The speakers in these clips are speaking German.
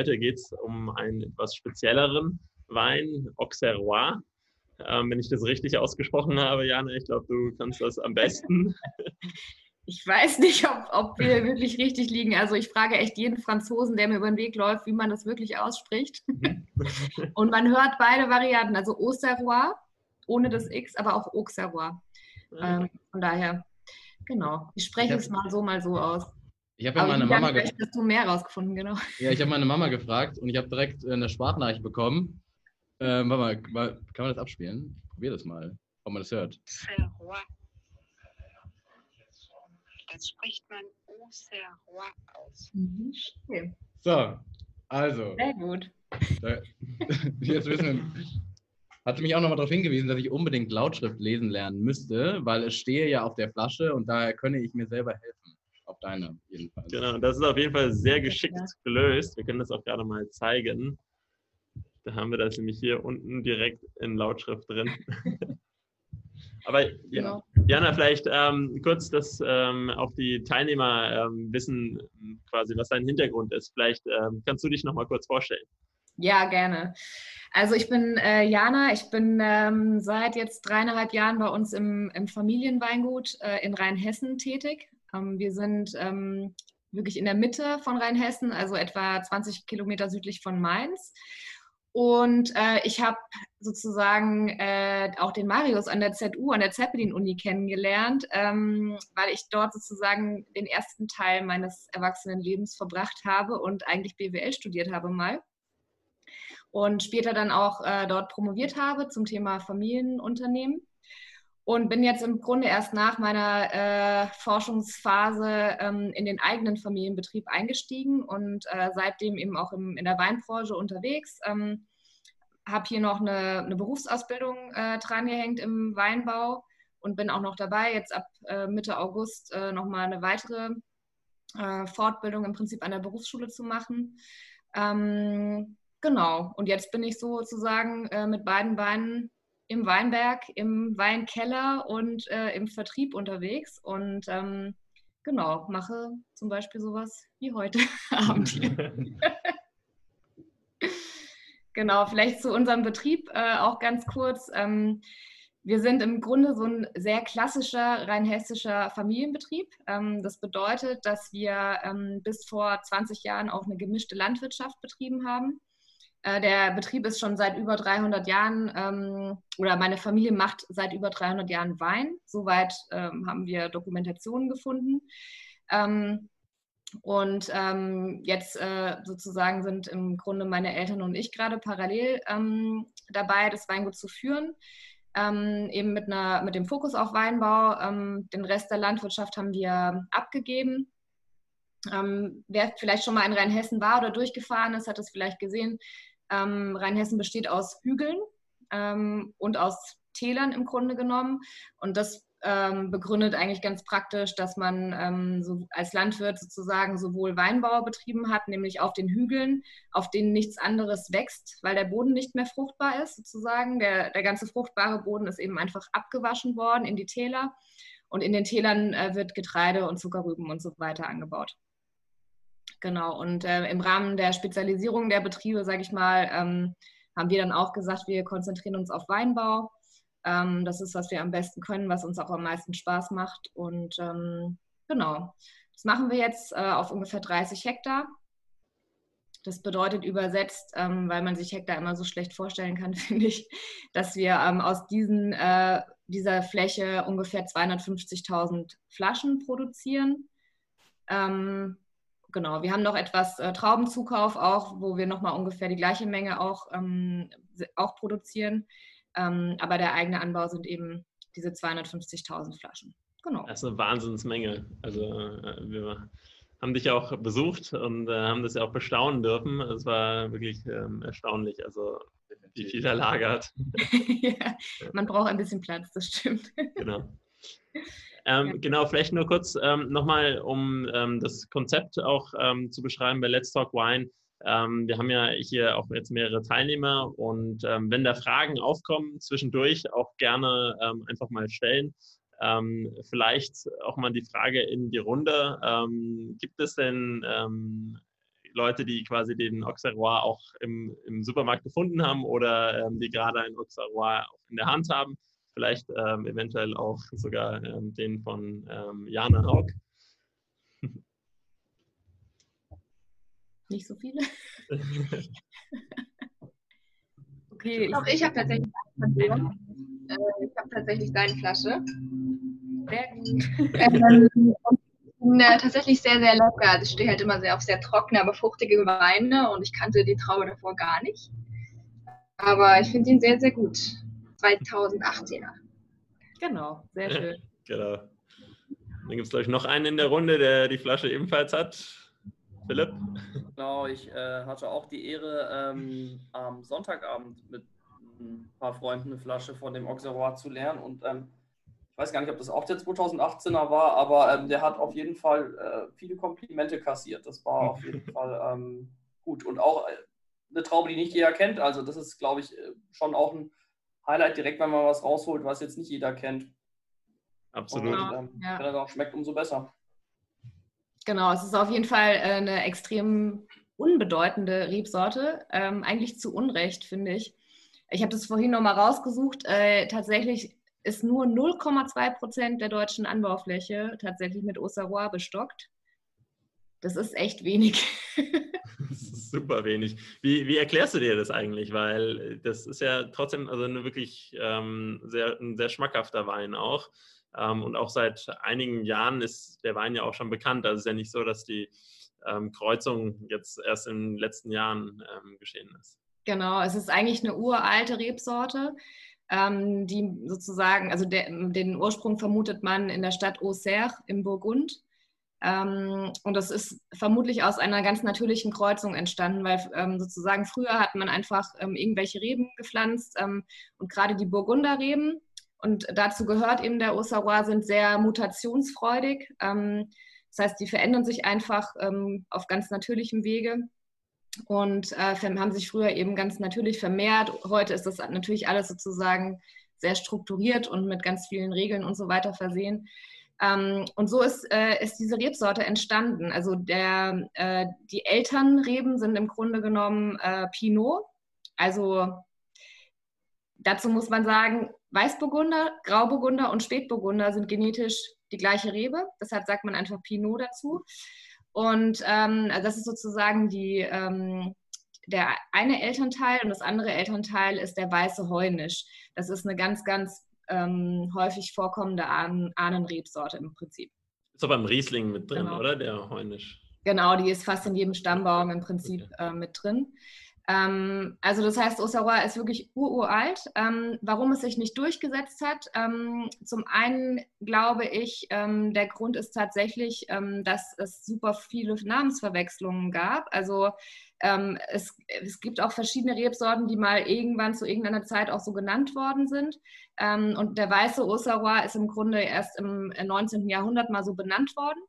heute geht es um einen etwas spezielleren Wein, Auxerrois. Ähm, wenn ich das richtig ausgesprochen habe, Jana, ich glaube, du kannst das am besten. Ich weiß nicht, ob, ob wir wirklich richtig liegen. Also ich frage echt jeden Franzosen, der mir über den Weg läuft, wie man das wirklich ausspricht. Mhm. Und man hört beide Varianten, also Auxerrois ohne das X, aber auch Auxerrois. Ähm, von daher, genau. Ich spreche ich es mal so, mal so aus. Ich habe ja meine Mama gefragt. Hast du mehr rausgefunden, genau. Ja, ich habe meine Mama gefragt und ich habe direkt eine Sprachnachricht bekommen. Ähm, warte mal, kann man das abspielen? Ich probiere das mal, ob man das hört. Das spricht man Auxerrois aus. Mhm. Okay. So, also. Sehr gut. Jetzt wissen wir, hat mich auch nochmal darauf hingewiesen, dass ich unbedingt Lautschrift lesen lernen müsste, weil es stehe ja auf der Flasche und daher könne ich mir selber helfen. Auf deine jedenfalls. Genau, das ist auf jeden Fall sehr geschickt gelöst. Wir können das auch gerade mal zeigen. Da haben wir das nämlich hier unten direkt in Lautschrift drin. Aber genau. Jana, vielleicht ähm, kurz, dass ähm, auch die Teilnehmer ähm, wissen, quasi, was dein Hintergrund ist. Vielleicht ähm, kannst du dich noch mal kurz vorstellen. Ja, gerne. Also ich bin äh, Jana, ich bin ähm, seit jetzt dreieinhalb Jahren bei uns im, im Familienweingut äh, in Rheinhessen tätig. Ähm, wir sind ähm, wirklich in der Mitte von Rheinhessen, also etwa 20 Kilometer südlich von Mainz. Und äh, ich habe sozusagen äh, auch den Marius an der ZU, an der Zeppelin-Uni kennengelernt, ähm, weil ich dort sozusagen den ersten Teil meines Erwachsenenlebens verbracht habe und eigentlich BWL studiert habe mal und später dann auch äh, dort promoviert habe zum Thema Familienunternehmen. Und bin jetzt im Grunde erst nach meiner äh, Forschungsphase ähm, in den eigenen Familienbetrieb eingestiegen und äh, seitdem eben auch im, in der Weinbranche unterwegs. Ähm, habe hier noch eine, eine Berufsausbildung äh, drangehängt im Weinbau und bin auch noch dabei, jetzt ab äh, Mitte August äh, nochmal eine weitere äh, Fortbildung im Prinzip an der Berufsschule zu machen. Ähm, Genau. Und jetzt bin ich sozusagen äh, mit beiden Beinen im Weinberg, im Weinkeller und äh, im Vertrieb unterwegs und ähm, genau, mache zum Beispiel sowas wie heute Abend. genau, vielleicht zu unserem Betrieb äh, auch ganz kurz. Ähm, wir sind im Grunde so ein sehr klassischer rheinhessischer Familienbetrieb. Ähm, das bedeutet, dass wir ähm, bis vor 20 Jahren auch eine gemischte Landwirtschaft betrieben haben. Äh, der Betrieb ist schon seit über 300 Jahren ähm, oder meine Familie macht seit über 300 Jahren Wein. Soweit ähm, haben wir Dokumentationen gefunden. Ähm, und ähm, jetzt äh, sozusagen sind im Grunde meine Eltern und ich gerade parallel ähm, dabei, das Weingut zu führen. Ähm, eben mit, einer, mit dem Fokus auf Weinbau. den Rest der Landwirtschaft haben wir abgegeben. wer vielleicht schon mal in Rheinhessen war oder durchgefahren ist, hat es vielleicht gesehen. Ähm, Rheinhessen besteht aus Hügeln ähm, und aus Tälern im Grunde genommen. Und das ähm, begründet eigentlich ganz praktisch, dass man ähm, so als Landwirt sozusagen sowohl Weinbau betrieben hat, nämlich auf den Hügeln, auf denen nichts anderes wächst, weil der Boden nicht mehr fruchtbar ist, sozusagen. Der, der ganze fruchtbare Boden ist eben einfach abgewaschen worden in die Täler. Und in den Tälern äh, wird Getreide und Zuckerrüben und so weiter angebaut. Genau, und äh, im Rahmen der Spezialisierung der Betriebe, sage ich mal, ähm, haben wir dann auch gesagt, wir konzentrieren uns auf Weinbau. Ähm, das ist, was wir am besten können, was uns auch am meisten Spaß macht. Und ähm, genau, das machen wir jetzt äh, auf ungefähr 30 Hektar. Das bedeutet übersetzt, ähm, weil man sich Hektar immer so schlecht vorstellen kann, finde ich, dass wir ähm, aus diesen, äh, dieser Fläche ungefähr 250.000 Flaschen produzieren. Genau, wir haben noch etwas äh, Traubenzukauf auch, wo wir nochmal ungefähr die gleiche Menge auch, ähm, auch produzieren. Ähm, aber der eigene Anbau sind eben diese 250.000 Flaschen. Genau. Das ist eine Wahnsinnsmenge. Also äh, wir haben dich auch besucht und äh, haben das ja auch bestaunen dürfen. Es war wirklich ähm, erstaunlich, also wie viel er lagert. ja, man braucht ein bisschen Platz, das stimmt. genau. Ähm. Genau, vielleicht nur kurz ähm, nochmal, um ähm, das Konzept auch ähm, zu beschreiben bei Let's Talk Wine. Ähm, wir haben ja hier auch jetzt mehrere Teilnehmer und ähm, wenn da Fragen aufkommen, zwischendurch auch gerne einfach mal stellen. vielleicht auch mal die Frage in die Runde. gibt es denn Leute, die quasi den Auxerrois auch im, im Supermarkt gefunden haben oder die gerade ein Auxerrois in der Hand haben. Vielleicht ähm, eventuell auch sogar ähm, den von ähm, Jana Haug. Nicht so viele. okay. Auch ich habe tatsächlich äh, ich habe tatsächlich deine Flasche. Sehr gut. Ähm, äh, tatsächlich sehr, sehr lecker. Das steht halt immer sehr auf sehr trockene, aber fruchtige Weine und ich kannte die Traube davor gar nicht. Aber ich finde ihn sehr, sehr gut. 2018er. Genau, sehr schön. genau. Dann gibt es, glaube ich, noch einen in der Runde, der die Flasche ebenfalls hat. Philipp? Genau, ich äh, hatte auch die Ehre, ähm, am Sonntagabend mit ein paar Freunden eine Flasche von dem Auxerrois zu lernen und ähm, weiß gar nicht, ob das auch der 2018er war, aber ähm, der hat auf jeden Fall äh, viele Komplimente kassiert. Das war auf jeden Fall ähm, gut. Und auch äh, eine Traube, die nicht jeder kennt. Also das ist, glaube ich, äh, schon auch ein Highlight direkt, wenn man was rausholt, was jetzt nicht jeder kennt. Absolut. Und, ähm, ja. Wenn er auch schmeckt, umso besser. Genau, es ist auf jeden Fall äh, eine extrem unbedeutende Rebsorte. Ähm, eigentlich zu Unrecht, finde ich. Ich habe das vorhin nochmal rausgesucht. Äh, tatsächlich ist nur 0,2 Prozent der deutschen Anbaufläche tatsächlich mit Auxerrois bestockt. Das ist echt wenig. das ist super wenig. Wie, wie, erklärst du dir das eigentlich? Weil das ist ja trotzdem also eine wirklich ähm, sehr, ein sehr schmackhafter Wein auch. Ähm, und auch seit einigen Jahren ist der Wein ja auch schon bekannt. Also es ist ja nicht so, dass die ähm, Kreuzung jetzt erst in den letzten Jahren ähm, geschehen ist. Genau, es ist eigentlich eine uralte Rebsorte ähm, die sozusagen, also der, den Ursprung vermutet man in der Stadt Auxerre im Burgund. Ähm, und das ist vermutlich aus einer ganz natürlichen Kreuzung entstanden, weil ähm, sozusagen früher hat man einfach ähm, irgendwelche Reben gepflanzt ähm, und gerade die Burgunderreben, und dazu gehört eben der Auxerrois, sind sehr mutationsfreudig. Ähm, das heißt, die verändern sich einfach auf ganz natürlichem Wege und äh, haben sich früher eben ganz natürlich vermehrt. Heute ist das natürlich alles sozusagen sehr strukturiert und mit ganz vielen Regeln und so weiter versehen. Ähm, und so ist, äh, ist diese Rebsorte entstanden. Also der, äh, die Elternreben sind im Grunde genommen äh, Pinot. Also dazu muss man sagen, Weißburgunder, Grauburgunder und Spätburgunder sind genetisch die gleiche Rebe. Deshalb sagt man einfach Pinot dazu. Und ähm, also das ist sozusagen die, ähm, der eine Elternteil und das andere Elternteil ist der weiße Heunisch. Das ist eine ganz, ganz ähm, häufig vorkommende Ahnen Ahnenrebsorte im Prinzip. Ist aber im Riesling mit drin, genau. oder? Der Heunisch. Genau, die ist fast in jedem Stammbaum im Prinzip okay. äh, mit drin. Ähm, also das heißt, Osawa ist wirklich uralt. Ähm, warum es sich nicht durchgesetzt hat, ähm, zum einen glaube ich, ähm, der Grund ist tatsächlich, ähm, dass es super viele Namensverwechslungen gab. Also ähm, es, es, gibt auch verschiedene Rebsorten, die mal irgendwann zu irgendeiner Zeit auch so genannt worden sind. und der weiße Osawa ist im Grunde erst im 19. Jahrhundert mal so benannt worden.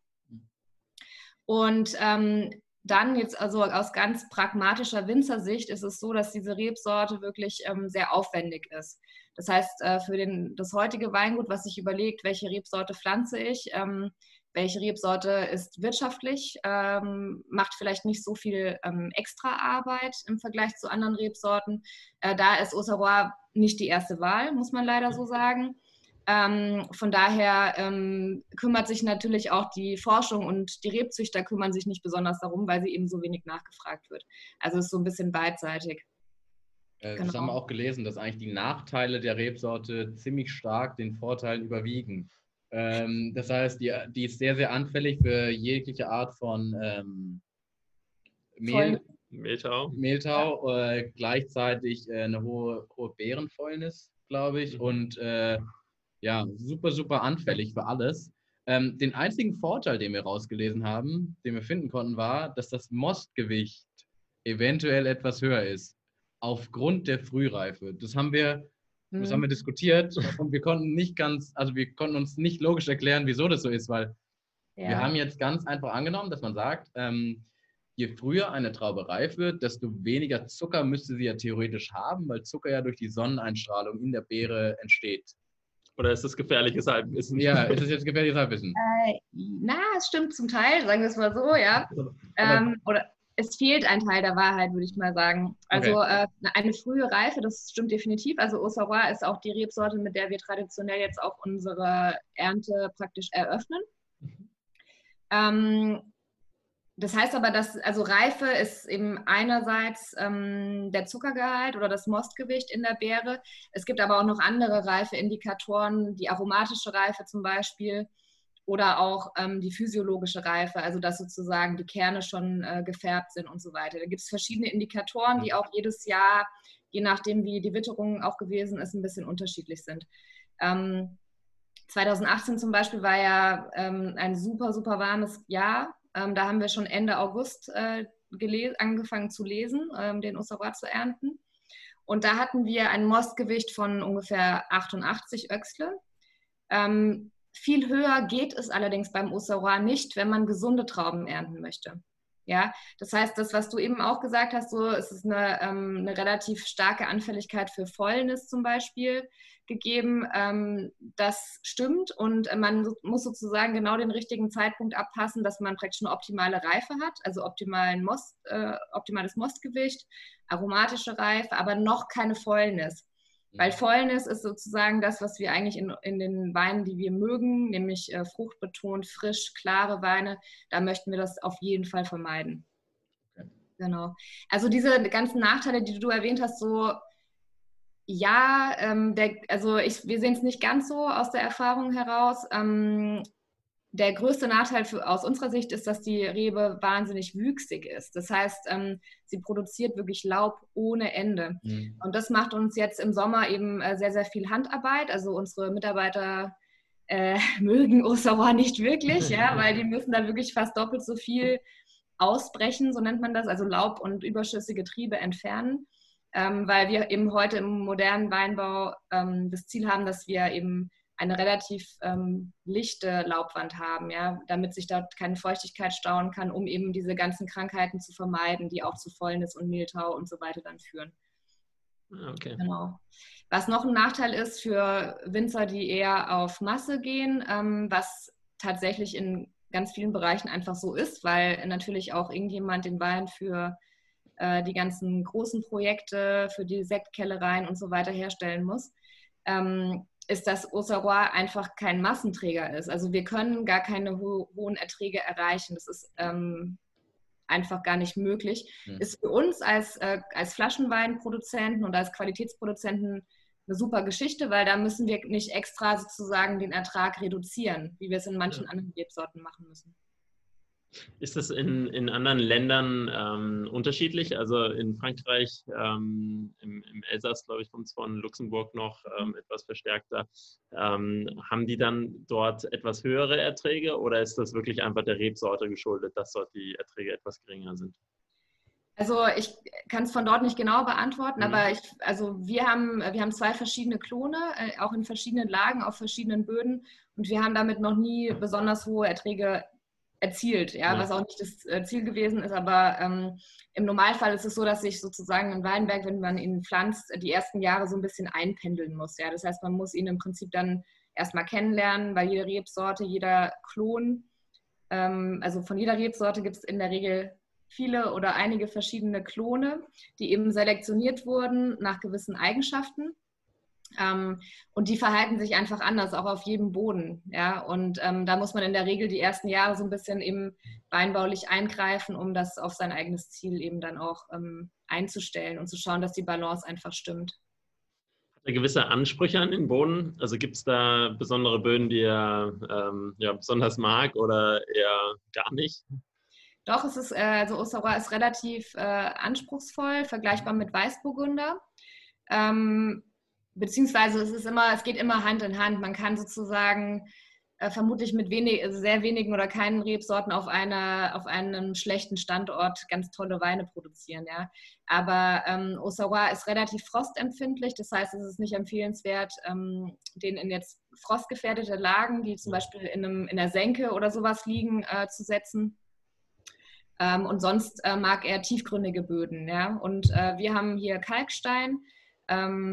Und ähm, dann jetzt also aus ganz pragmatischer Winzersicht ist es so, dass diese Rebsorte wirklich ähm, sehr aufwendig ist. Das heißt, äh, für den, das heutige Weingut, was sich überlegt, welche Rebsorte pflanze ich, ähm, welche Rebsorte ist wirtschaftlich, ähm, macht vielleicht nicht so viel ähm, Extraarbeit im Vergleich zu anderen Rebsorten. Äh, da ist Auxerrois nicht die erste Wahl, muss man leider so sagen. Ähm, von daher ähm, kümmert sich natürlich auch die Forschung und die Rebzüchter kümmern sich nicht besonders darum, weil sie eben so wenig nachgefragt wird. Also es ist so ein bisschen beidseitig. Äh, genau. Das haben wir auch gelesen, dass eigentlich die Nachteile der Rebsorte ziemlich stark den Vorteilen überwiegen. Ähm, das heißt, die, die, ist sehr, sehr anfällig für jegliche Art von ähm, Mehl, Mehltau, Mehltau ja. äh, gleichzeitig äh, eine hohe, hohe Beerenfäulnis, glaube ich, mhm. und äh, ja, super, super anfällig für alles. Ähm, den einzigen Vorteil, den wir rausgelesen haben, den wir finden konnten, war, dass das Mostgewicht eventuell etwas höher ist, aufgrund der Frühreife. Das haben wir, mhm. das haben wir mhm. diskutiert und wir konnten nicht ganz, also wir konnten uns nicht logisch erklären, wieso das so ist, weil ja. wir haben jetzt ganz einfach angenommen, dass man sagt, ähm, je früher eine Traube reif wird, desto weniger Zucker müsste sie ja theoretisch haben, weil Zucker ja durch die Sonneneinstrahlung in der Beere entsteht. Oder ist das gefährliches Halbwissen? Ja, ist es jetzt gefährliches Halbwissen? Äh, na, es stimmt zum Teil, sagen wir es mal so, ja. Ähm, oder es fehlt ein Teil der Wahrheit, würde ich mal sagen. Also okay. äh, eine frühe Reife, das stimmt definitiv. Also Auxerrois ist auch die Rebsorte, mit der wir traditionell jetzt auch unsere Ernte praktisch eröffnen. Mhm. Ähm, das heißt aber, dass also Reife ist eben einerseits ähm, der Zuckergehalt oder das Mostgewicht in der Beere. Es gibt aber auch noch andere Reifeindikatoren, die aromatische Reife zum Beispiel oder auch ähm, die physiologische Reife, also dass sozusagen die Kerne schon äh, gefärbt sind und so weiter. Da gibt es verschiedene Indikatoren, die auch jedes Jahr, je nachdem wie die Witterung auch gewesen ist, ein bisschen unterschiedlich sind. Ähm, 2018 zum Beispiel war ja ähm, ein super, super warmes Jahr. Ähm, da haben wir schon Ende August äh, angefangen zu lesen, ähm, den Osawa zu ernten. Und da hatten wir ein Mostgewicht von ungefähr 88 Öxle. Ähm, viel höher geht es allerdings beim Osawa nicht, wenn man gesunde Trauben ernten möchte. Ja, das heißt, das, was du eben auch gesagt hast, so, es ist eine, ähm, eine relativ starke Anfälligkeit für Fäulnis zum Beispiel gegeben. Ähm, das stimmt und man muss sozusagen genau den richtigen Zeitpunkt abpassen, dass man praktisch eine optimale Reife hat, also optimalen Most, äh, optimales Mostgewicht, aromatische Reife, aber noch keine Fäulnis. Weil Fäulnis ist sozusagen das, was wir eigentlich in, in den Weinen, die wir mögen, nämlich äh, fruchtbetont, frisch, klare Weine, da möchten wir das auf jeden Fall vermeiden. Okay. Genau. Also diese ganzen Nachteile, die du erwähnt hast, so ja, ähm, der, also ich, wir sehen es nicht ganz so aus der Erfahrung heraus. Ähm, der größte Nachteil für, aus unserer Sicht ist, dass die Rebe wahnsinnig wüchsig ist. Das heißt, ähm, sie produziert wirklich Laub ohne Ende. Mhm. Und das macht uns jetzt im Sommer eben äh, sehr, sehr viel Handarbeit. Also unsere Mitarbeiter äh, mögen Osawa nicht wirklich, ja, weil die müssen da wirklich fast doppelt so viel ausbrechen, so nennt man das, also Laub und überschüssige Triebe entfernen. Ähm, weil wir eben heute im modernen Weinbau ähm, das Ziel haben, dass wir eben eine relativ ähm, lichte Laubwand haben, ja, damit sich dort keine Feuchtigkeit stauen kann, um eben diese ganzen Krankheiten zu vermeiden, die auch zu Fäulnis und Mehltau und so weiter dann führen. Ah, okay. Genau. Was noch ein Nachteil ist für Winzer, die eher auf Masse gehen, ähm, was tatsächlich in ganz vielen Bereichen einfach so ist, weil natürlich auch irgendjemand den Wein für äh, die ganzen großen Projekte, für die Sektkellereien und so weiter herstellen muss. Ähm, ist, dass Auxerrois einfach kein Massenträger ist. Also wir können gar keine ho hohen Erträge erreichen. Das ist ähm, einfach gar nicht möglich. Mhm. Ist für uns als, äh, als Flaschenweinproduzenten und als Qualitätsproduzenten eine super Geschichte, weil da müssen wir nicht extra sozusagen den Ertrag reduzieren, wie wir es in manchen ja. anderen Rebsorten machen müssen. Ist das in, in anderen Ländern ähm, unterschiedlich? Also in Frankreich, ähm, im, im, Elsass, glaube ich, kommt es von Luxemburg noch ähm, etwas verstärkter. Ähm, haben die dann dort etwas höhere Erträge oder ist das wirklich einfach der Rebsorte geschuldet, dass dort die Erträge etwas geringer sind? Also ich kann es von dort nicht genau beantworten, mhm. aber ich, also wir haben, wir haben zwei verschiedene Klone, äh, auch in verschiedenen Lagen, auf verschiedenen Böden und wir haben damit noch nie besonders hohe Erträge erzielt, ja, ja, was auch nicht das äh, Ziel gewesen ist, aber ähm, im Normalfall ist es so, dass sich sozusagen ein Weinberg, wenn man ihn pflanzt, die ersten Jahre so ein bisschen einpendeln muss, ja, das heißt, man muss ihn im Prinzip dann erstmal kennenlernen, weil jede Rebsorte, jeder Klon, ähm, also von jeder Rebsorte gibt es in der Regel viele oder einige verschiedene Klone, die eben selektioniert wurden nach gewissen Eigenschaften ähm, und die verhalten sich einfach anders, auch auf jedem Boden. Ja? Und ähm, da muss man in der Regel die ersten Jahre so ein bisschen eben weinbaulich eingreifen, um das auf sein eigenes Ziel eben dann auch ähm, einzustellen und zu schauen, dass die Balance einfach stimmt. Hat er gewisse Ansprüche an den Boden? Also gibt es da besondere Böden, die er ähm, ja, besonders mag oder eher gar nicht? Doch, es ist, äh, also Ossauer ist relativ äh, anspruchsvoll, vergleichbar mit Weißburgunder. Ähm, beziehungsweise es ist immer, es geht immer Hand in Hand. Man kann sozusagen äh, vermutlich mit wenig, also sehr wenigen oder keinen Rebsorten auf, einer, auf einem schlechten Standort ganz tolle Weine produzieren. Ja. Aber ähm, Osawa ist relativ frostempfindlich, das heißt, es ist nicht empfehlenswert, ähm, den in jetzt frostgefährdete Lagen, die zum Beispiel in, einem, in der Senke oder sowas liegen, äh, zu setzen. Ähm, und sonst äh, mag er tiefgründige Böden. Ja. Und äh, wir haben hier Kalkstein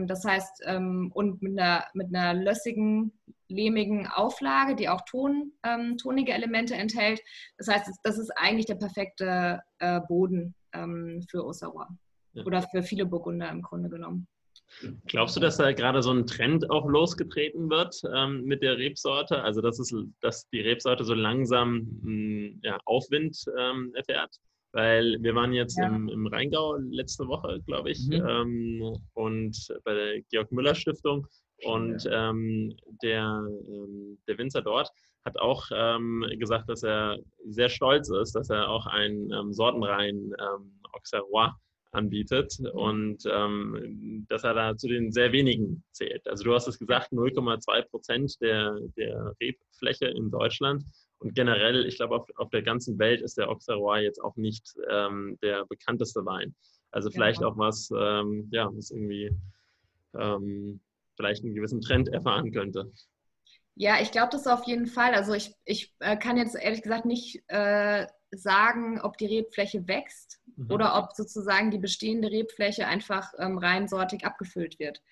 das heißt, ähm, und mit einer, mit einer lössigen, lehmigen Auflage, die auch Ton, ähm, tonige Elemente enthält. Das heißt, das ist eigentlich der perfekte äh, Boden ähm, für Auxerrois. Ja. Oder für viele Burgunder im Grunde genommen. Glaubst du, dass da gerade so ein Trend auch losgetreten wird ähm, mit der Rebsorte? Also, dass, es, dass die Rebsorte so langsam mh, hm, ja, Aufwind ähm, erfährt? Weil wir waren jetzt ja. im, im, Rheingau letzte Woche, glaube ich, mhm. ähm, und bei der Georg Müller Stiftung. Und ähm, der, ähm, der Winzer dort hat auch ähm, gesagt, dass er sehr stolz ist, dass er auch einen ähm, sortenreinen ähm, Auxerrois anbietet mhm. und ähm, dass er da zu den sehr wenigen zählt. Also du hast es gesagt, 0,2 Prozent der, der Rebfläche in Deutschland und generell, ich glaube, auf, auf der ganzen Welt ist der Auxerrois jetzt auch nicht ähm, der bekannteste Wein. Also vielleicht ja. auch was, ähm, ja, was irgendwie ähm, vielleicht einen gewissen Trend erfahren könnte. Ja, ich glaube das auf jeden Fall. Also ich, ich äh, kann jetzt ehrlich gesagt nicht äh, sagen, ob die Rebfläche wächst mhm. oder ob sozusagen die bestehende Rebfläche einfach ähm, reinsortig abgefüllt wird.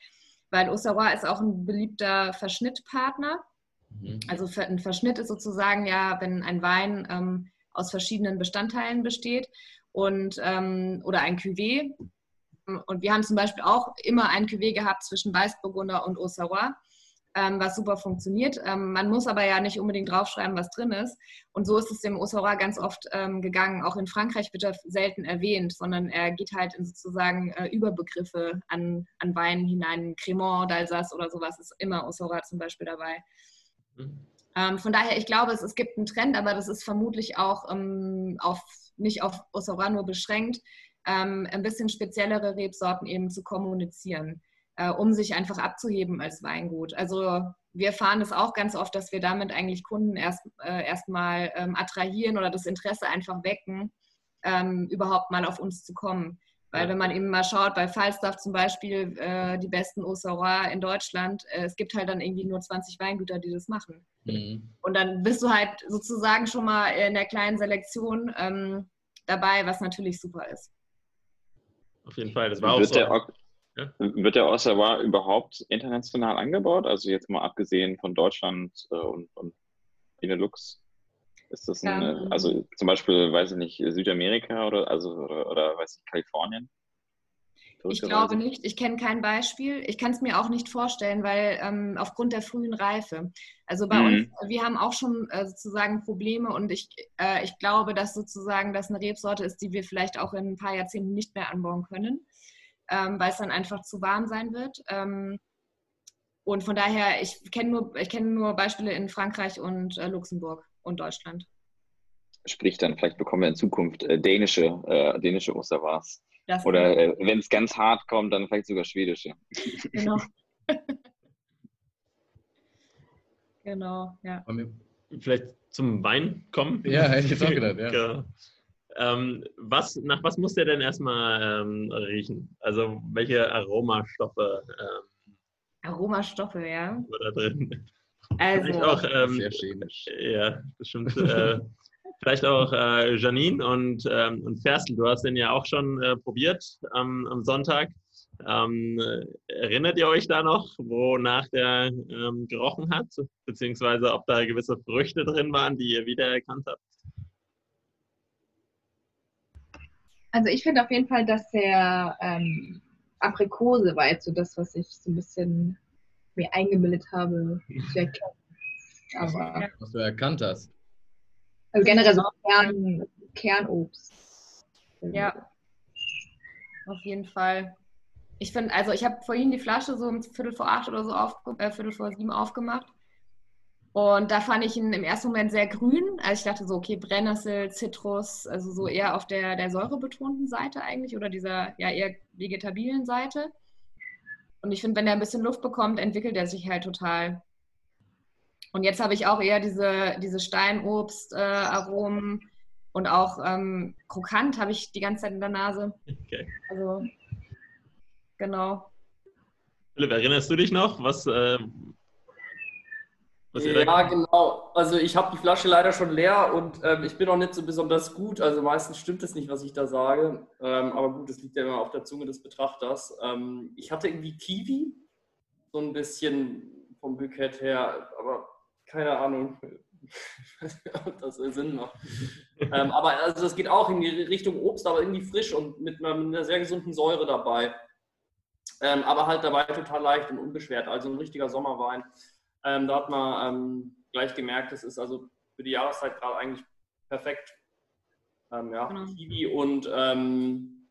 Weil Auxerrois ist auch ein beliebter Verschnittpartner. Mhm. Also ein Verschnitt ist sozusagen ja, wenn ein Wein ähm, aus verschiedenen Bestandteilen besteht und ähm, oder ein Cuvée. Und wir haben zum Beispiel auch immer ein Cuvée gehabt zwischen Weißburgunder und Auxerrois ähm, was super funktioniert. Ähm, man muss aber ja nicht unbedingt draufschreiben, was drin ist. Und so ist es dem Osora ganz oft ähm, gegangen. Auch in Frankreich wird er selten erwähnt, sondern er geht halt in sozusagen äh, Überbegriffe an, an Wein hinein. Cremant, d'Alsace oder sowas ist immer Osora zum Beispiel dabei. Mhm. Ähm, von daher, ich glaube, es, es gibt einen Trend, aber das ist vermutlich auch ähm, auf, nicht auf Osora nur beschränkt, ähm, ein bisschen speziellere Rebsorten eben zu kommunizieren äh, um sich einfach abzuheben als Weingut. Also wir erfahren es auch ganz oft, dass wir damit eigentlich Kunden erst äh, erstmal ähm, attrahieren oder das Interesse einfach wecken, ähm, überhaupt mal auf uns zu kommen. Weil wenn man eben mal schaut, bei Falstaff zum Beispiel, äh, die besten Auxerrois in Deutschland, äh, es gibt halt dann irgendwie nur 20 Weingüter, die das machen. Mhm. Und dann bist du halt sozusagen schon mal in der kleinen Selektion ähm, dabei, was natürlich super ist. Auf jeden Fall, das war auch so. Ja. Wird der Ossawa überhaupt international angebaut? Also jetzt mal abgesehen von Deutschland äh, und, und Benelux. Ist das ein, ja. also zum Beispiel, weiß ich nicht, Südamerika oder also oder, oder weiß ich, Kalifornien? Ich glaube nicht. Ich kenne kein Beispiel. Ich kann es mir auch nicht vorstellen, weil ähm, aufgrund der frühen Reife. Also bei mhm. uns, wir haben auch schon äh, sozusagen Probleme und ich, äh, ich glaube, dass sozusagen das eine Rebsorte ist, die wir vielleicht auch in ein paar Jahrzehnten nicht mehr anbauen können ähm, weil es dann einfach zu warm sein wird. Ähm, und von daher, ich kenne nur, kenn nur Beispiele in Frankreich und äh, Luxemburg und Deutschland. Sprich dann, vielleicht bekommen wir in Zukunft äh, dänische, äh, dänische Osterwars. Oder äh, wenn es ganz hart kommt, dann vielleicht sogar schwedische. Genau. genau, ja. Vielleicht zum Wein kommen? Ja, hätte ich jetzt auch gedacht, ja. Genau. Ähm, was, nach was muss der denn erstmal ähm, riechen? Also welche Aromastoffe? Ähm, Aromastoffe, ja. Da drin. Also, auch, ähm, sehr chemisch. Ja, bestimmt. äh, vielleicht auch äh, Janine und, ähm, und Ferstel, du hast den ja auch schon äh, probiert am, am Sonntag. Ähm, erinnert ihr euch da noch, wonach der ähm, gerochen hat? Beziehungsweise ob da gewisse Früchte drin waren, die ihr wiedererkannt habt? Also ich finde auf jeden Fall, dass der ähm, Aprikose war jetzt so das, was ich so ein bisschen mir eingebildet habe zu erkennen. Aber, was du erkannt hast. Also generell so Kern, Kernobst. Ja. Auf jeden Fall. Ich finde, also ich habe vorhin die Flasche so um Viertel vor acht oder so auf, äh, Viertel vor sieben aufgemacht. Und da fand ich ihn im ersten Moment sehr grün. Also ich dachte so, okay, Brennnessel, Zitrus, also so eher auf der, der säurebetonten Seite eigentlich oder dieser ja eher vegetabilen Seite. Und ich finde, wenn er ein bisschen Luft bekommt, entwickelt er sich halt total. Und jetzt habe ich auch eher diese, diese Steinobst-Aromen äh, und auch ähm, krokant habe ich die ganze Zeit in der Nase. Okay. Also, genau. Philipp, erinnerst du dich noch, was, äh, ja, genau. Also ich habe die Flasche leider schon leer und ähm, ich bin auch nicht so besonders gut. Also meistens stimmt es nicht, was ich da sage. Ähm, aber gut, das liegt ja immer auf der Zunge des Betrachters. Ähm, ich hatte irgendwie Kiwi, so ein bisschen vom Bukett her, aber keine Ahnung, ob das Sinn macht. ähm, aber also das geht auch in die Richtung Obst, aber irgendwie frisch und mit einer, mit einer sehr gesunden Säure dabei. Ähm, aber halt dabei total leicht und unbeschwert, also ein richtiger Sommerwein. Ähm, da hat man ähm, gleich gemerkt, das ist also für die Jahreszeit gerade eigentlich perfekt. Ähm, ja, genau. Kiwi und ähm,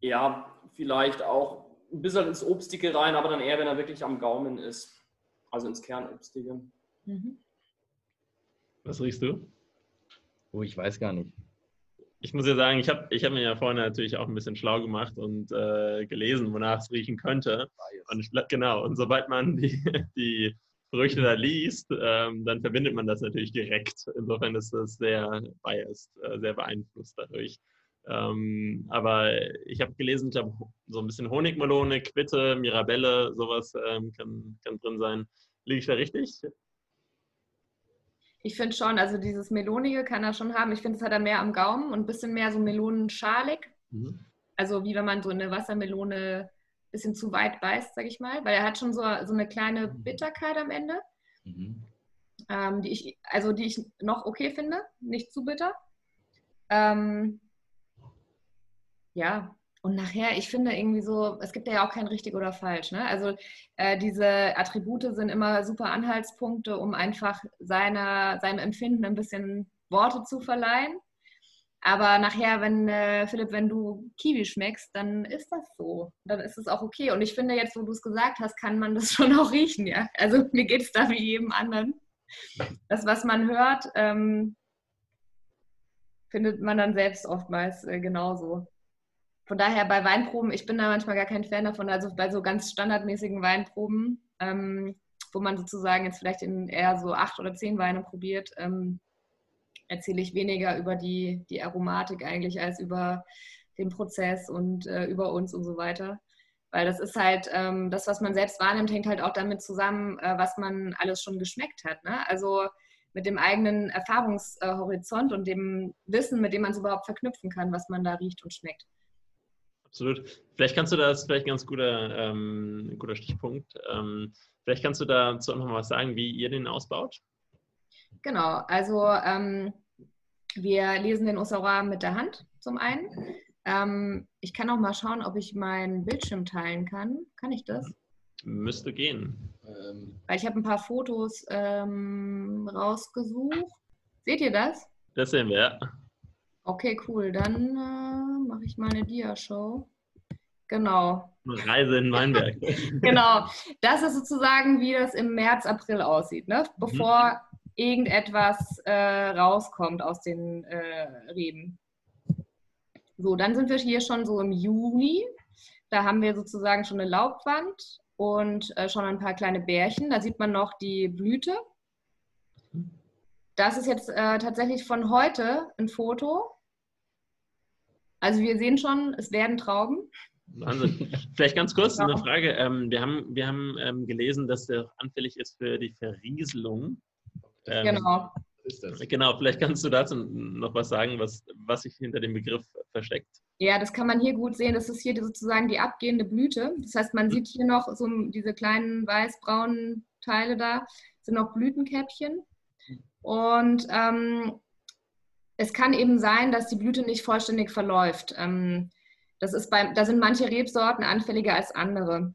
ja, vielleicht auch ein bisschen ins Obstige rein, aber dann eher, wenn er wirklich am Gaumen ist. Also ins Kernobstige. Mhm. Was riechst du? Oh, ich weiß gar nicht. Ich muss ja sagen, ich habe ich hab mir ja vorhin natürlich auch ein bisschen schlau gemacht und äh, gelesen, wonach es riechen könnte. Und ich, genau, und sobald man die, die Früchte da liest, ähm, dann verbindet man das natürlich direkt. Insofern ist das sehr biased, äh, sehr beeinflusst dadurch. Ähm, aber ich habe gelesen, ich habe so ein bisschen Honigmelone, Quitte, Mirabelle, sowas ähm, kann, kann drin sein. Liege ich da richtig? Ich finde schon, also dieses Melonige kann er schon haben. Ich finde, es hat er mehr am Gaumen und ein bisschen mehr so melonenschalig. Mhm. Also wie wenn man so eine Wassermelone ein bisschen zu weit beißt, sag ich mal. Weil er hat schon so, so eine kleine mhm. Bitterkeit am Ende. Mhm. Ähm, die ich, also die ich noch okay finde, nicht zu bitter. Ähm, ja, und nachher, ich finde irgendwie so, es gibt ja auch kein richtig oder falsch. Ne? Also äh, diese Attribute sind immer super Anhaltspunkte, um einfach seiner, seinem Empfinden ein bisschen Worte zu verleihen. Aber nachher, wenn, äh, Philipp, wenn du Kiwi schmeckst, dann ist das so. Dann ist es auch okay. Und ich finde jetzt, wo du es gesagt hast, kann man das schon auch riechen, ja. Also mir geht es da wie jedem anderen. Das, was man hört, ähm, findet man dann selbst oftmals äh, genauso von daher bei Weinproben, ich bin da manchmal gar kein Fan davon, also bei so ganz standardmäßigen Weinproben, ähm, wo man sozusagen jetzt vielleicht in eher so acht oder zehn Weine probiert, ähm, erzähle ich weniger über die, die Aromatik eigentlich als über den Prozess und äh, über uns und so weiter. Weil das ist halt, ähm, das, was man selbst wahrnimmt, hängt halt auch damit zusammen, äh, was man alles schon geschmeckt hat. Ne? Also mit dem eigenen Erfahrungshorizont und dem Wissen, mit dem man es überhaupt verknüpfen kann, was man da riecht und schmeckt. Absolut. Vielleicht kannst du das, vielleicht ein ganz guter, ähm, guter Stichpunkt. Ähm, vielleicht kannst du dazu auch noch mal was sagen, wie ihr den ausbaut. Genau, also ähm, wir lesen den Osara mit der Hand zum einen. Ähm, ich kann auch mal schauen, ob ich meinen Bildschirm teilen kann. Kann ich das? Müsste gehen. Ähm. Weil ich habe ein paar Fotos ähm, rausgesucht. Seht ihr das? Das sehen wir, ja. Okay, cool. Dann äh, mache ich mal eine Dia-Show. Genau. Reise in Weinberg. genau. Das ist sozusagen, wie das im März, April aussieht, ne? bevor mhm. irgendetwas äh, rauskommt aus den äh, Reben. So, dann sind wir hier schon so im Juni. Da haben wir sozusagen schon eine Laubwand und äh, schon ein paar kleine Bärchen. Da sieht man noch die Blüte. Das ist jetzt äh, tatsächlich von heute ein Foto. Also wir sehen schon, es werden Trauben. Wahnsinn. Vielleicht ganz kurz eine Frage. Ähm, wir haben, wir haben ähm, gelesen, dass der anfällig ist für die Verrieselung. Ähm, genau. Genau, vielleicht kannst du dazu noch was sagen, was, was sich hinter dem Begriff versteckt. Ja, das kann man hier gut sehen. Das ist hier sozusagen die abgehende Blüte. Das heißt, man sieht hier noch so diese kleinen weiß-braunen Teile da, sind noch Blütenkäppchen. Und ähm, es kann eben sein, dass die Blüte nicht vollständig verläuft. Ähm, das ist bei, da sind manche Rebsorten anfälliger als andere.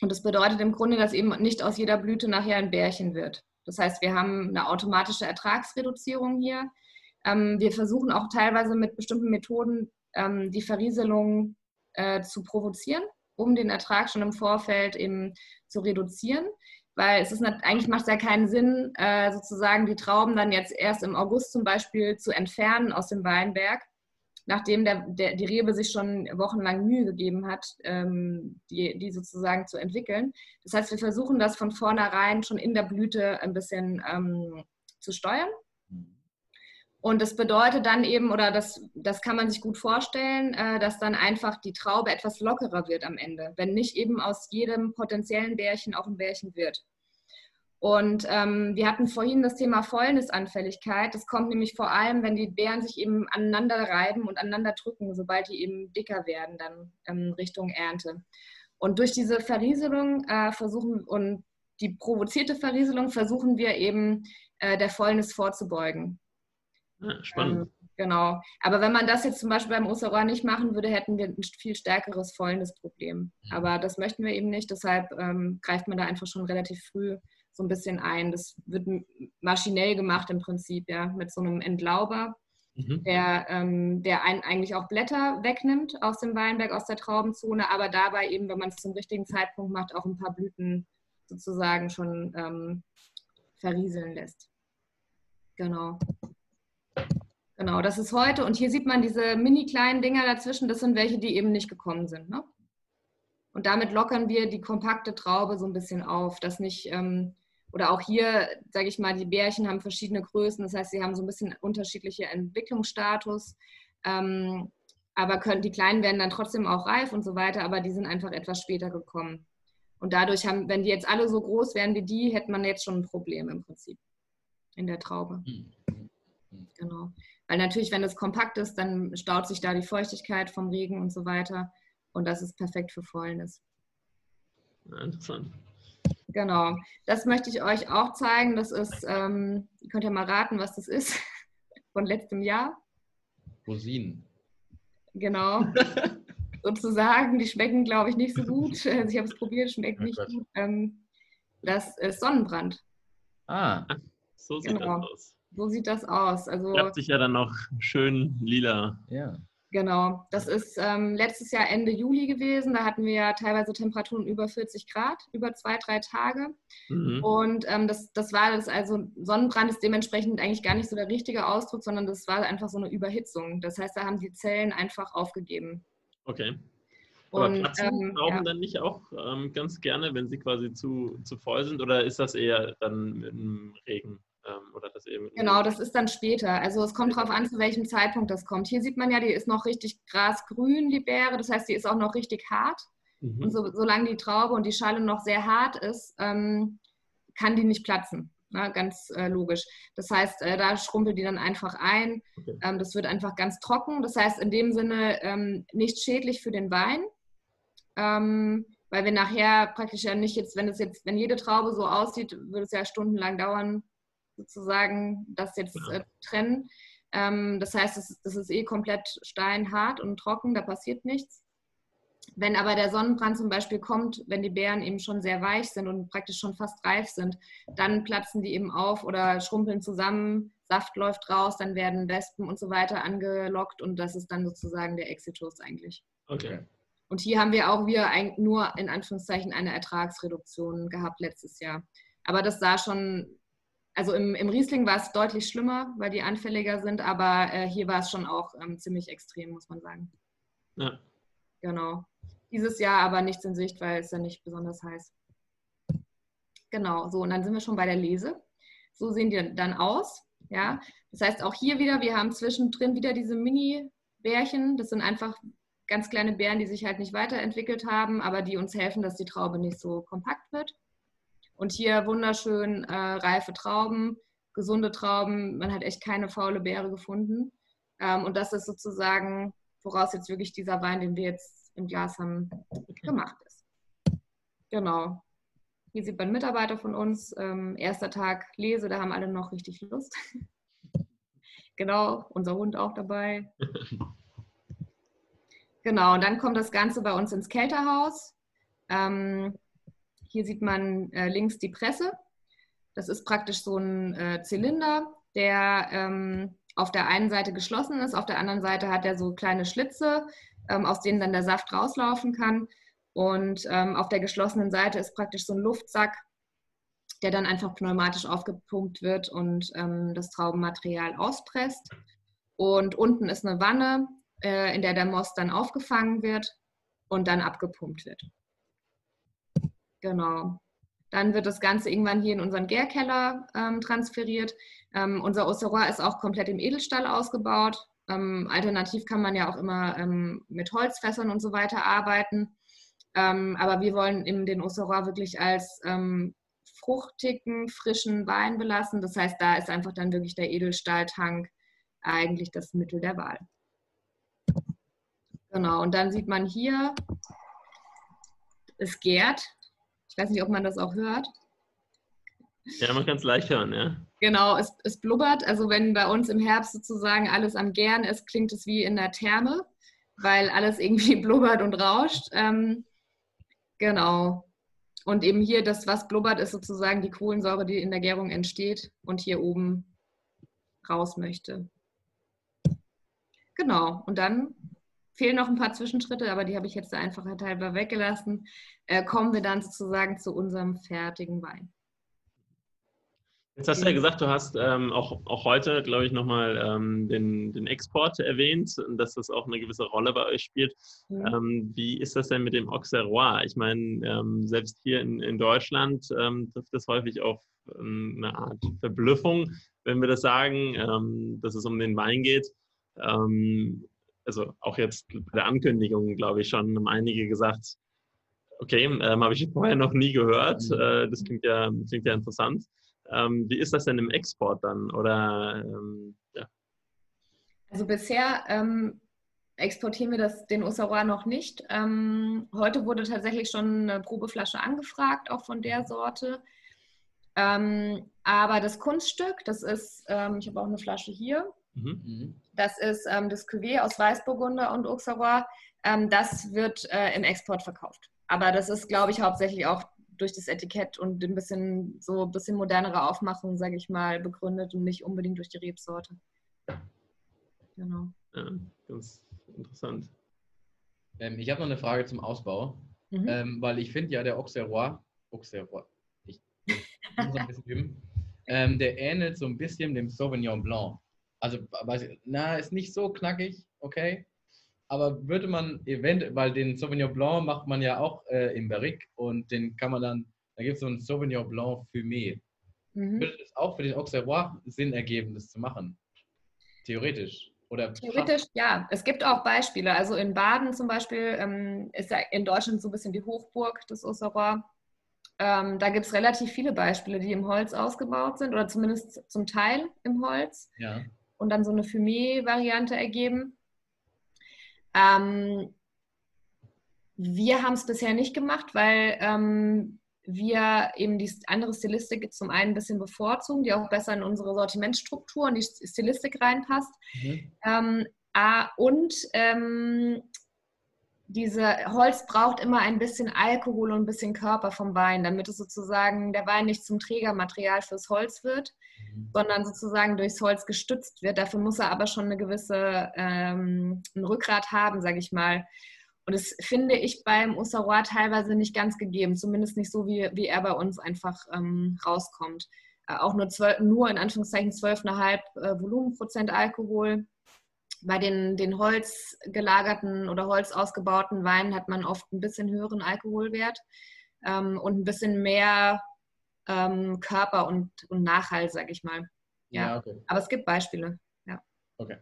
Und das bedeutet im Grunde, dass eben nicht aus jeder Blüte nachher ein Bärchen wird. Das heißt, wir haben eine automatische Ertragsreduzierung hier. Ähm, wir versuchen auch teilweise mit bestimmten Methoden ähm, die Verrieselung äh, zu provozieren, um den Ertrag schon im Vorfeld eben zu reduzieren weil es ist nicht, eigentlich macht es ja keinen Sinn, äh, sozusagen die Trauben dann jetzt erst im August zum Beispiel zu entfernen aus dem Weinberg, nachdem der, der, die Rebe sich schon wochenlang Mühe gegeben hat, ähm, die, die sozusagen zu entwickeln. Das heißt, wir versuchen das von vornherein schon in der Blüte ein bisschen ähm, zu steuern. Und das bedeutet dann eben, oder das, das kann man sich gut vorstellen, äh, dass dann einfach die Traube etwas lockerer wird am Ende, wenn nicht eben aus jedem potenziellen Bärchen auch ein Bärchen wird. Und ähm, wir hatten vorhin das Thema Fäulnisanfälligkeit. Das kommt nämlich vor allem, wenn die Bären sich eben aneinander reiben und aneinander drücken, sobald die eben dicker werden, dann ähm, Richtung Ernte. Und durch diese Verrieselung äh, versuchen und die provozierte Verrieselung versuchen wir eben äh, der Fäulnis vorzubeugen. Ja, spannend. Ähm, genau. Aber wenn man das jetzt zum Beispiel beim Osaroa nicht machen würde, hätten wir ein viel stärkeres Fäulnisproblem. Mhm. Aber das möchten wir eben nicht. Deshalb ähm, greift man da einfach schon relativ früh so ein bisschen ein. Das wird maschinell gemacht im Prinzip, ja, mit so einem Entlauber, mhm. der, ähm, der einen eigentlich auch Blätter wegnimmt aus dem Weinberg, aus der Traubenzone, aber dabei eben, wenn man es zum richtigen Zeitpunkt macht, auch ein paar Blüten sozusagen schon ähm, verrieseln lässt. Genau. Genau, das ist heute. Und hier sieht man diese mini kleinen Dinger dazwischen. Das sind welche, die eben nicht gekommen sind. Ne? Und damit lockern wir die kompakte Traube so ein bisschen auf, dass nicht, ähm, oder auch hier, sage ich mal, die Bärchen haben verschiedene Größen. Das heißt, sie haben so ein bisschen unterschiedliche Entwicklungsstatus. Ähm, aber können, die Kleinen werden dann trotzdem auch reif und so weiter, aber die sind einfach etwas später gekommen. Und dadurch haben, wenn die jetzt alle so groß wären wie die, hätte man jetzt schon ein Problem im Prinzip in der Traube. Mhm. Genau. Weil natürlich, wenn es kompakt ist, dann staut sich da die Feuchtigkeit vom Regen und so weiter. Und das ist perfekt für Fäulnis. Interessant. Genau. Das möchte ich euch auch zeigen. Das ist, ähm, ihr könnt ja mal raten, was das ist von letztem Jahr. Rosinen. Genau. sozusagen. Die schmecken, glaube ich, nicht so gut. Also ich habe es probiert, schmeckt oh nicht Gott. gut. Ähm, das ist Sonnenbrand. Ah, so sieht genau. das aus. So sieht das aus. Also Klappt sich ja dann noch schön lila. Ja. Genau, das ist ähm, letztes Jahr Ende Juli gewesen. Da hatten wir ja teilweise Temperaturen über 40 Grad, über zwei, drei Tage. Mhm. Und ähm, das, das war das, also Sonnenbrand ist dementsprechend eigentlich gar nicht so der richtige Ausdruck, sondern das war einfach so eine Überhitzung. Das heißt, da haben die Zellen einfach aufgegeben. Okay. Aber und, platzen ähm, Trauben ja. dann nicht auch ähm, ganz gerne, wenn sie quasi zu, zu voll sind? Oder ist das eher dann mit dem Regen? Ähm, oder das eben genau, das ist dann später. Also es kommt darauf an, zu welchem Zeitpunkt das kommt. Hier sieht man ja, die ist noch richtig grasgrün, die Beere. Das heißt, die ist auch noch richtig hart. Mhm. Und so, solange die Traube und die Schale noch sehr hart ist, ähm, kann die nicht platzen. Na, ganz äh, logisch. Das heißt, äh, da schrumpelt die dann einfach ein. Okay. Ähm, das wird einfach ganz trocken. Das heißt, in dem Sinne ähm, nicht schädlich für den Wein ähm, weil wir nachher praktisch ja nicht jetzt, wenn es jetzt, wenn jede Traube so aussieht, würde es ja stundenlang dauern, sozusagen das jetzt äh, trennen. Ähm, das heißt, das, das ist eh komplett steinhart und trocken, da passiert nichts. Wenn aber der Sonnenbrand zum Beispiel kommt, wenn die Beeren eben schon sehr weich sind und praktisch schon fast reif sind, dann platzen die eben auf oder schrumpeln zusammen, Saft läuft raus, dann werden Wespen und so weiter angelockt und das ist dann sozusagen der Exitus eigentlich. Okay. Und hier haben wir auch wieder ein, nur in Anführungszeichen eine Ertragsreduktion gehabt letztes Jahr. Aber das sah schon, also im, im Riesling war es deutlich schlimmer, weil die anfälliger sind, aber äh, hier war es schon auch ähm, ziemlich extrem, muss man sagen. Ja. Genau. Dieses Jahr aber nichts in Sicht, weil es ja nicht besonders heiß. Genau, so und dann sind wir schon bei der Lese. So sehen die dann aus. Ja, das heißt auch hier wieder, wir haben zwischendrin wieder diese Mini-Bärchen. Das sind einfach ganz kleine Beeren, die sich halt nicht weiterentwickelt haben, aber die uns helfen, dass die Traube nicht so kompakt wird. Und hier wunderschön äh, reife Trauben, gesunde Trauben. Man hat echt keine faule Beere gefunden. Ähm, und das ist sozusagen, woraus jetzt wirklich dieser Wein, den wir jetzt im Glas haben, gemacht ist. Genau. Hier sieht man Mitarbeiter von uns. Ähm, erster Tag Lese, da haben alle noch richtig Lust. genau, unser Hund auch dabei. Genau, und dann kommt das Ganze bei uns ins Kälterhaus. Ähm, hier sieht man äh, links die Presse. Das ist praktisch so ein äh, Zylinder, der ähm, auf der einen Seite geschlossen ist, auf der anderen Seite hat er so kleine Schlitze, ähm, aus denen dann der Saft rauslaufen kann. Und ähm, auf der geschlossenen Seite ist praktisch so ein Luftsack, der dann einfach pneumatisch aufgepumpt wird und ähm, das Traubenmaterial auspresst. Und unten ist eine Wanne, äh, in der der Most dann aufgefangen wird und dann abgepumpt wird. Genau. Dann wird das Ganze irgendwann hier in unseren Gärkeller ähm, transferiert. Ähm, unser Auxerrois ist auch komplett im Edelstahl ausgebaut. Ähm, alternativ kann man ja auch immer ähm, mit Holzfässern und so weiter arbeiten. Ähm, aber wir wollen eben den Auxerrois wirklich als ähm, fruchtigen, frischen Wein belassen. Das heißt, da ist einfach dann wirklich der Edelstahltank eigentlich das Mittel der Wahl. Genau, und dann sieht man hier, es gärt. Ich weiß nicht, ob man das auch hört. Ja, man kann es leicht hören, ja. Genau, es, es blubbert. Also wenn bei uns im Herbst sozusagen alles am Gern ist, klingt es wie in der Therme, weil alles irgendwie blubbert und rauscht. Ähm, genau. Und eben hier das, was blubbert, ist sozusagen die Kohlensäure, die in der Gärung entsteht und hier oben raus möchte. Genau. Und dann fehlen noch ein paar Zwischenschritte, aber die habe ich jetzt der Einfachheit halber weggelassen. Äh, kommen wir dann sozusagen zu unserem fertigen Wein. Jetzt hast du ja gesagt, du hast ähm, auch, auch heute, glaube ich, nochmal ähm, den, den Export erwähnt und dass das auch eine gewisse Rolle bei euch spielt. Mhm. Ähm, wie ist das denn mit dem Auxerrois? Ich meine, ähm, selbst hier in, in Deutschland ähm, trifft das häufig auf ähm, eine Art Verblüffung, wenn wir das sagen, dass es um den Wein geht. Also auch jetzt bei der Ankündigung, glaube ich, schon haben einige gesagt, okay, habe ich vorher noch nie gehört. Mhm. Äh, das klingt ja, klingt ja interessant. Ähm, wie ist das denn im Export dann? Oder ähm, ja. Also bisher ähm, exportieren wir das, den Ossarois noch nicht. Ähm, heute wurde tatsächlich schon eine Probeflasche angefragt, auch von der Sorte. Ähm, aber das Kunststück, das ist, ähm, ich habe auch eine Flasche hier. Mhm. mhm. Das ist das Cuvée aus Weißburgunder und Auxerrois. das wird äh, im Export verkauft. Aber das ist, glaube ich, hauptsächlich auch durch das Etikett und ein bisschen so ein bisschen modernere Aufmachung, sage ich mal, begründet und nicht unbedingt durch die Rebsorte. Genau. Ja, ganz interessant. Ähm, ich habe noch eine Frage zum Ausbau, mhm. ähm, weil ich finde ja der Auxerrois, Auxerrois, ich, muss ein bisschen üben, ähm, der ähnelt so ein bisschen dem Sauvignon Blanc. Also, weiß ich, na, ist nicht so knackig, okay, aber würde man eventuell, weil den Sauvignon Blanc macht man ja auch äh, im Barrique und den kann man dann, da gibt es so einen Sauvignon Blanc Fumé. Mhm. Würde es auch für den Auxerrois Sinn ergeben, das zu machen? Theoretisch. Oder Theoretisch, ja. Es gibt auch Beispiele. Also in Baden zum Beispiel ähm, ist ja in Deutschland so ein bisschen die Hochburg des Auxerrois. Ähm, da gibt es relativ viele Beispiele, die im Holz ausgebaut sind oder zumindest zum Teil im Holz. Ja. Und dann so eine Fumé-Variante ergeben. Ähm, wir haben es bisher nicht gemacht, weil ähm, wir eben die andere Stilistik zum einen ein bisschen bevorzugen, die auch besser in unsere Sortimentsstruktur und die Stilistik reinpasst. Mhm. Ähm, ah, und ähm, diese Holz braucht immer ein bisschen Alkohol und ein bisschen Körper vom Wein, damit es sozusagen der Wein nicht zum Trägermaterial fürs Holz wird, mhm. sondern sozusagen durchs Holz gestützt wird. Dafür muss er aber schon eine gewisse ähm, ein Rückgrat haben, sage ich mal. Und das finde ich beim Ussarois teilweise nicht ganz gegeben, zumindest nicht so, wie, wie er bei uns einfach ähm, rauskommt. Äh, auch nur, 12, nur in Anführungszeichen 12,5 äh, Volumenprozent Alkohol bei den, den Holz gelagerten oder Holz ausgebauten Weinen hat man oft ein bisschen höheren Alkoholwert ähm, und ein bisschen mehr ähm, Körper und, und Nachhall, sag ich mal. Ja, ja okay. aber es gibt Beispiele. Ja. Okay.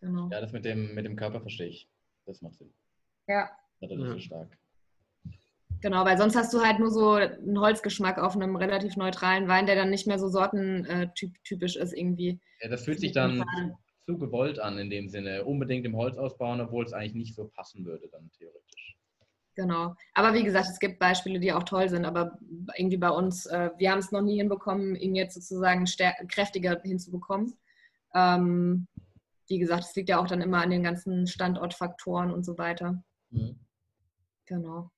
Genau. Ja, das mit dem, mit dem Körper verstehe ich. Das macht Sinn. Ja. Das ist so stark. Genau, weil sonst hast du halt nur so einen Holzgeschmack auf einem relativ neutralen Wein, der dann nicht mehr so sortentypisch ist irgendwie. Ja, das fühlt sich dann zu gewollt an in dem Sinne. Unbedingt im Holz ausbauen, obwohl es eigentlich nicht so passen würde dann theoretisch. Genau. Aber wie gesagt, es gibt Beispiele, die auch toll sind, aber irgendwie bei uns, äh, wir haben es noch nie hinbekommen, ihn jetzt sozusagen kräftiger hinzubekommen. Ähm, wie gesagt, es liegt ja auch dann immer an den ganzen Standortfaktoren und so weiter. Mhm. Genau.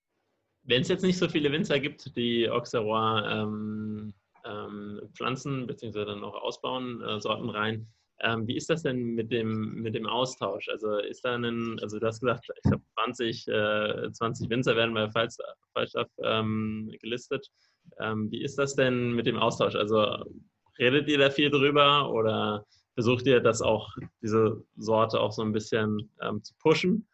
Wenn es jetzt nicht so viele Winzer gibt, die Auxerrois ähm, ähm, pflanzen bzw. dann auch ausbauen, äh, Sorten rein, ähm, wie ist das denn mit dem, mit dem Austausch? Also ist da ein, also du hast gesagt, ich glaube 20, äh, 20 Winzer werden bei Falstaff ähm, gelistet. Ähm, wie ist das denn mit dem Austausch? Also redet ihr da viel drüber oder versucht ihr das auch, diese Sorte auch so ein bisschen ähm, zu pushen?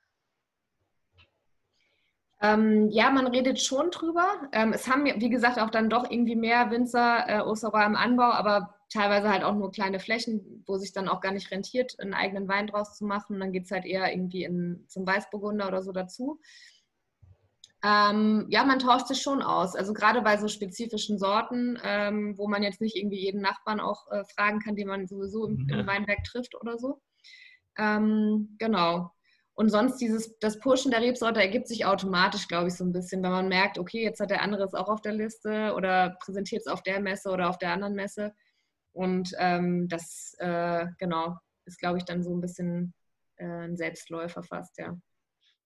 Ähm, ja, man redet schon drüber. Ähm, es haben, wie gesagt, auch dann doch irgendwie mehr Winzer äh, Osara im Anbau, aber teilweise halt auch nur kleine Flächen, wo sich dann auch gar nicht rentiert, einen eigenen Wein draus zu machen. dann geht es halt eher irgendwie in, zum Weißburgunder oder so dazu. Ähm, ja, man tauscht sich schon aus. Also gerade bei so spezifischen Sorten, ähm, wo man jetzt nicht irgendwie jeden Nachbarn auch äh, fragen kann, den man sowieso im, im, Weinberg trifft oder so. Ähm, genau. Und sonst dieses, das Pushen der Rebsorte ergibt sich automatisch, glaube ich, so ein bisschen, wenn man merkt, okay, jetzt hat der andere es auch auf der Liste oder präsentiert es auf der Messe oder auf der anderen Messe. Und ähm, das, äh, genau, ist, glaube ich, dann so ein bisschen äh, ein Selbstläufer fast, ja.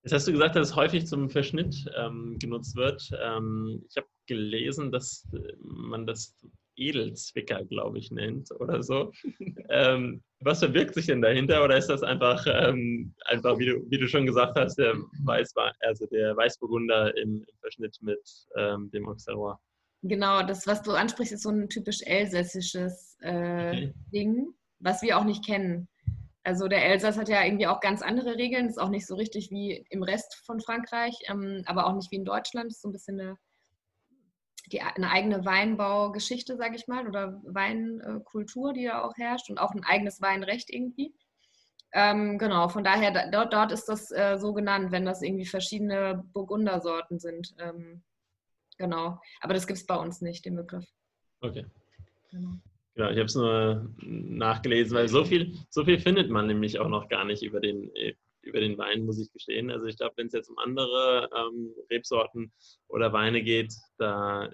Jetzt hast du gesagt, dass es häufig zum Verschnitt ähm, genutzt wird. Ähm, ich habe gelesen, dass man das Edelzwicker, glaube ich, nennt oder so. ähm, was verbirgt sich denn dahinter? Oder ist das einfach, ähm, einfach wie, du, wie du schon gesagt hast, der, Weiß, also der Weißburgunder im, im Verschnitt mit ähm, dem Auxerrois? Genau, das, was du ansprichst, ist so ein typisch elsässisches äh, okay. Ding, was wir auch nicht kennen. Also der Elsass hat ja irgendwie auch ganz andere Regeln, ist auch nicht so richtig wie im Rest von Frankreich, ähm, aber auch nicht wie in Deutschland. Ist so ein bisschen eine die, eine eigene Weinbaugeschichte, sage ich mal, oder Weinkultur, die da auch herrscht und auch ein eigenes Weinrecht irgendwie. Ähm, genau, von daher, da, dort, dort ist das äh, so genannt, wenn das irgendwie verschiedene Burgundersorten sind. Ähm, genau, aber das gibt es bei uns nicht, den Begriff. Okay. Genau. Genau, ich habe es nur nachgelesen, weil so viel, so viel findet man nämlich auch noch gar nicht über den, über den Wein, muss ich gestehen. Also ich glaube, wenn es jetzt um andere ähm, Rebsorten oder Weine geht, da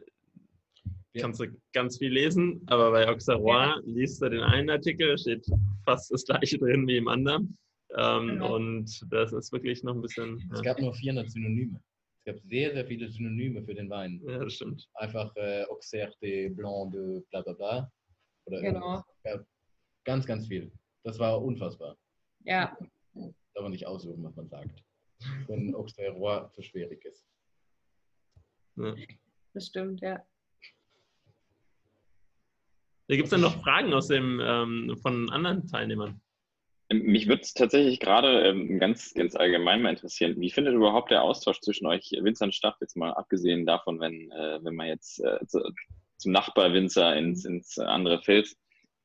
ja. kannst du ganz viel lesen. Aber bei Auxerrois ja. liest du den einen Artikel, steht fast das gleiche drin wie im anderen. Ähm, genau. Und das ist wirklich noch ein bisschen. Es gab nur 400 Synonyme. Es gab sehr, sehr viele Synonyme für den Wein. Ja, das stimmt. Einfach äh, Auxerre de Blanc de bla bla bla. Oder genau. Ja, ganz, ganz viel. Das war unfassbar. Ja darf man nicht ausüben, was man sagt. Wenn Auxerrois zu schwierig ist. Ja. Das stimmt, ja. Da gibt es dann noch Fragen aus dem, ähm, von anderen Teilnehmern. Ähm, mich würde es tatsächlich gerade ähm, ganz, ganz allgemein mal interessieren, wie findet überhaupt der Austausch zwischen euch Winzer und Stadt, jetzt mal abgesehen davon, wenn, äh, wenn man jetzt äh, zu, zum Nachbarwinzer ins, ins andere Feld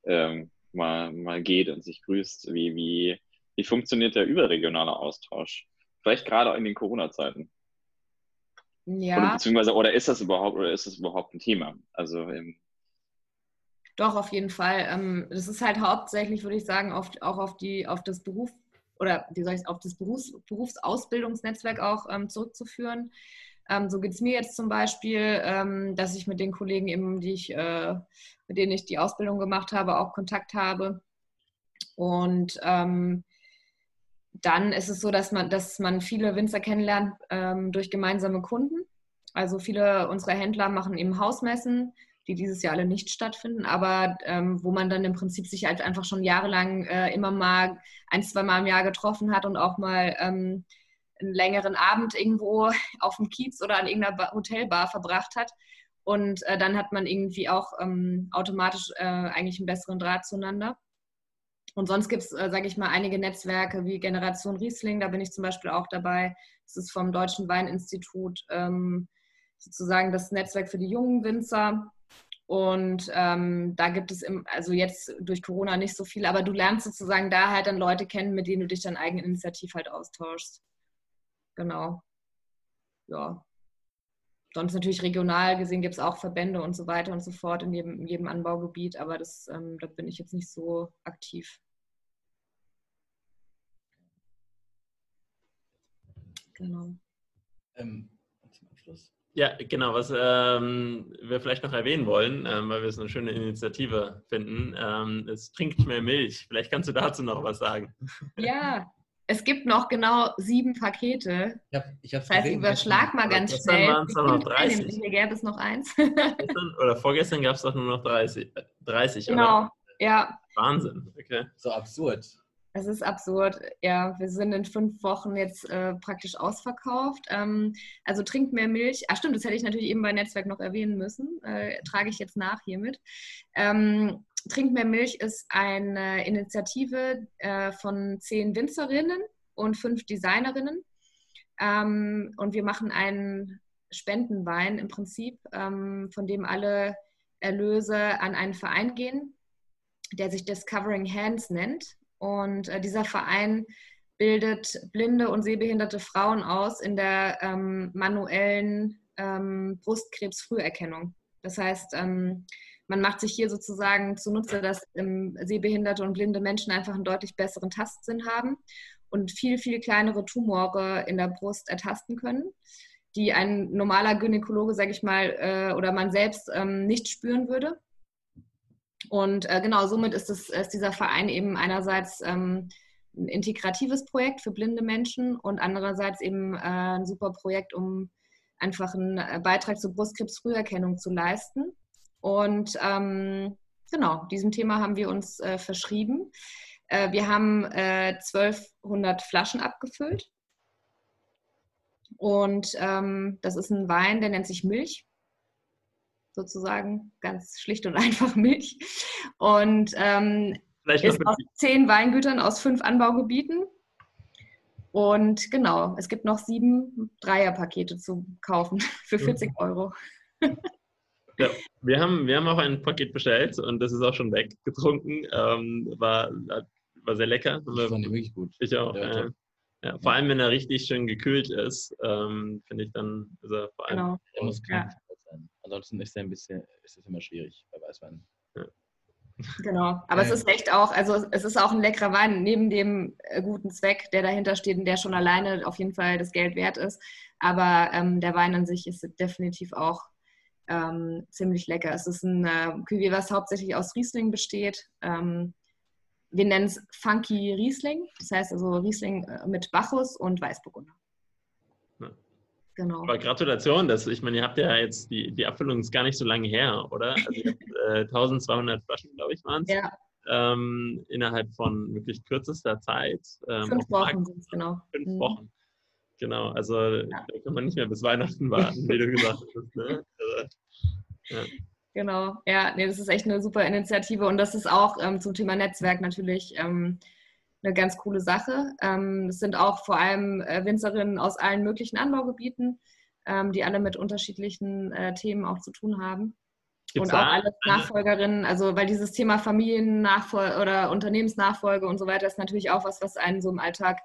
ähm, mal, mal geht und sich grüßt, wie, wie, wie funktioniert der überregionale Austausch? Vielleicht gerade in den Corona-Zeiten. Ja. Oder, beziehungsweise, oder ist das überhaupt, oder ist das überhaupt ein Thema? Also ähm, doch, auf jeden Fall. Ähm, das ist halt hauptsächlich, würde ich sagen, auf, auch auf, die, auf das Beruf oder wie soll ich auf das Berufs, Berufsausbildungsnetzwerk auch ähm, zurückzuführen. Ähm, so geht es mir jetzt zum Beispiel, dass ich mit den Kollegen eben, die ich, äh, mit denen ich die Ausbildung gemacht habe, auch Kontakt habe. Und dann ist es so, dass man, dass man viele Winzer kennenlernt ähm, durch gemeinsame Kunden. Also viele unserer Händler machen eben Hausmessen, die dieses Jahr alle nicht stattfinden, aber ähm, wo man dann im Prinzip sich halt einfach schon jahrelang äh, immer mal ein, zwei Mal im Jahr getroffen hat und auch mal ähm, einen längeren Abend irgendwo auf dem Kiez oder an irgendeiner Hotelbar verbracht hat. Und äh, dann hat man irgendwie auch ähm, automatisch äh, eigentlich einen besseren Draht zueinander. Und sonst gibt es, äh, sage ich mal, einige Netzwerke wie Generation Riesling, da bin ich zum Beispiel auch dabei. Das ist vom Deutschen Weininstitut ähm, sozusagen das Netzwerk für die jungen Winzer. Und ähm, da gibt es, im, also jetzt durch Corona nicht so viel, aber du lernst sozusagen da halt dann Leute kennen, mit denen du dich dann eigeninitiativ halt austauschst. Genau. Ja. Sonst natürlich regional gesehen gibt es auch Verbände und so weiter und so fort in jedem, in jedem Anbaugebiet, aber das, ähm, da bin ich jetzt nicht so aktiv. Genau. Ähm, zum Abschluss. Ja, genau, was ähm, wir vielleicht noch erwähnen wollen, ähm, weil wir es eine schöne Initiative finden, ähm, es trinkt mehr Milch. Vielleicht kannst du dazu noch was sagen. Ja, es gibt noch genau sieben Pakete. Ich hab, ich das heißt, gesehen, überschlag mal ganz gestern schnell. waren es noch 30. Hier gäbe es noch eins. Gestern oder vorgestern gab es doch nur noch 30. 30 genau, oder? ja. Wahnsinn, okay. So absurd. Es ist absurd. Ja, wir sind in fünf Wochen jetzt äh, praktisch ausverkauft. Ähm, also trinkt mehr Milch. Ach stimmt, das hätte ich natürlich eben bei Netzwerk noch erwähnen müssen. Äh, trage ich jetzt nach hiermit. Ähm, Trink mehr Milch ist eine Initiative äh, von zehn Winzerinnen und fünf Designerinnen. Ähm, und wir machen einen Spendenwein im Prinzip, ähm, von dem alle Erlöse an einen Verein gehen, der sich Discovering Hands nennt. Und äh, dieser Verein bildet blinde und sehbehinderte Frauen aus in der ähm, manuellen ähm, Brustkrebsfrüherkennung. Das heißt, ähm, man macht sich hier sozusagen zunutze, dass ähm, sehbehinderte und blinde Menschen einfach einen deutlich besseren Tastsinn haben und viel, viel kleinere Tumore in der Brust ertasten können, die ein normaler Gynäkologe, sage ich mal, äh, oder man selbst ähm, nicht spüren würde. Und äh, genau, somit ist, es, ist dieser Verein eben einerseits ähm, ein integratives Projekt für blinde Menschen und andererseits eben äh, ein super Projekt, um einfach einen äh, Beitrag zur Brustkrebsfrüherkennung zu leisten. Und ähm, genau, diesem Thema haben wir uns äh, verschrieben. Äh, wir haben 1200 äh, Flaschen abgefüllt. Und ähm, das ist ein Wein, der nennt sich Milch sozusagen, ganz schlicht und einfach Milch. Und ähm, ist aus zehn Weingütern aus fünf Anbaugebieten. Und genau, es gibt noch sieben Dreierpakete zu kaufen für 40 Euro. Ja, wir haben, wir haben auch ein Paket bestellt und das ist auch schon weggetrunken. Ähm, war, war sehr lecker. Das fand ich wirklich gut. Ich auch. Ja, äh, ja, vor allem, wenn er richtig schön gekühlt ist, ähm, finde ich dann, ist er vor allem. Genau. Ja. Sein. Ansonsten ist ein bisschen, ist es immer schwierig bei Weißwein. Ja. Genau, aber es ist echt auch, also es ist auch ein leckerer Wein, neben dem äh, guten Zweck, der dahinter steht und der schon alleine auf jeden Fall das Geld wert ist. Aber ähm, der Wein an sich ist definitiv auch ähm, ziemlich lecker. Es ist ein äh, Cuvée, was hauptsächlich aus Riesling besteht. Ähm, wir nennen es Funky Riesling, das heißt also Riesling äh, mit Bacchus und Weißburgunder. Genau. Aber Gratulation, das, ich meine, ihr habt ja jetzt, die, die Abfüllung ist gar nicht so lange her, oder? Also ihr habt, äh, 1200 Flaschen, glaube ich, waren es. Ja. Ähm, innerhalb von wirklich kürzester Zeit. Ähm, Fünf Wochen sind es, genau. Fünf mhm. Wochen. Genau, also ja. da kann man nicht mehr bis Weihnachten warten, wie du gesagt hast. Ne? Also, ja. Genau, ja, nee, das ist echt eine super Initiative und das ist auch ähm, zum Thema Netzwerk natürlich ähm, eine ganz coole Sache. Ähm, es sind auch vor allem äh, Winzerinnen aus allen möglichen Anbaugebieten, ähm, die alle mit unterschiedlichen äh, Themen auch zu tun haben. Gibt's und auch alle Nachfolgerinnen, also weil dieses Thema Familiennachfolge oder Unternehmensnachfolge und so weiter ist natürlich auch was, was einen so im Alltag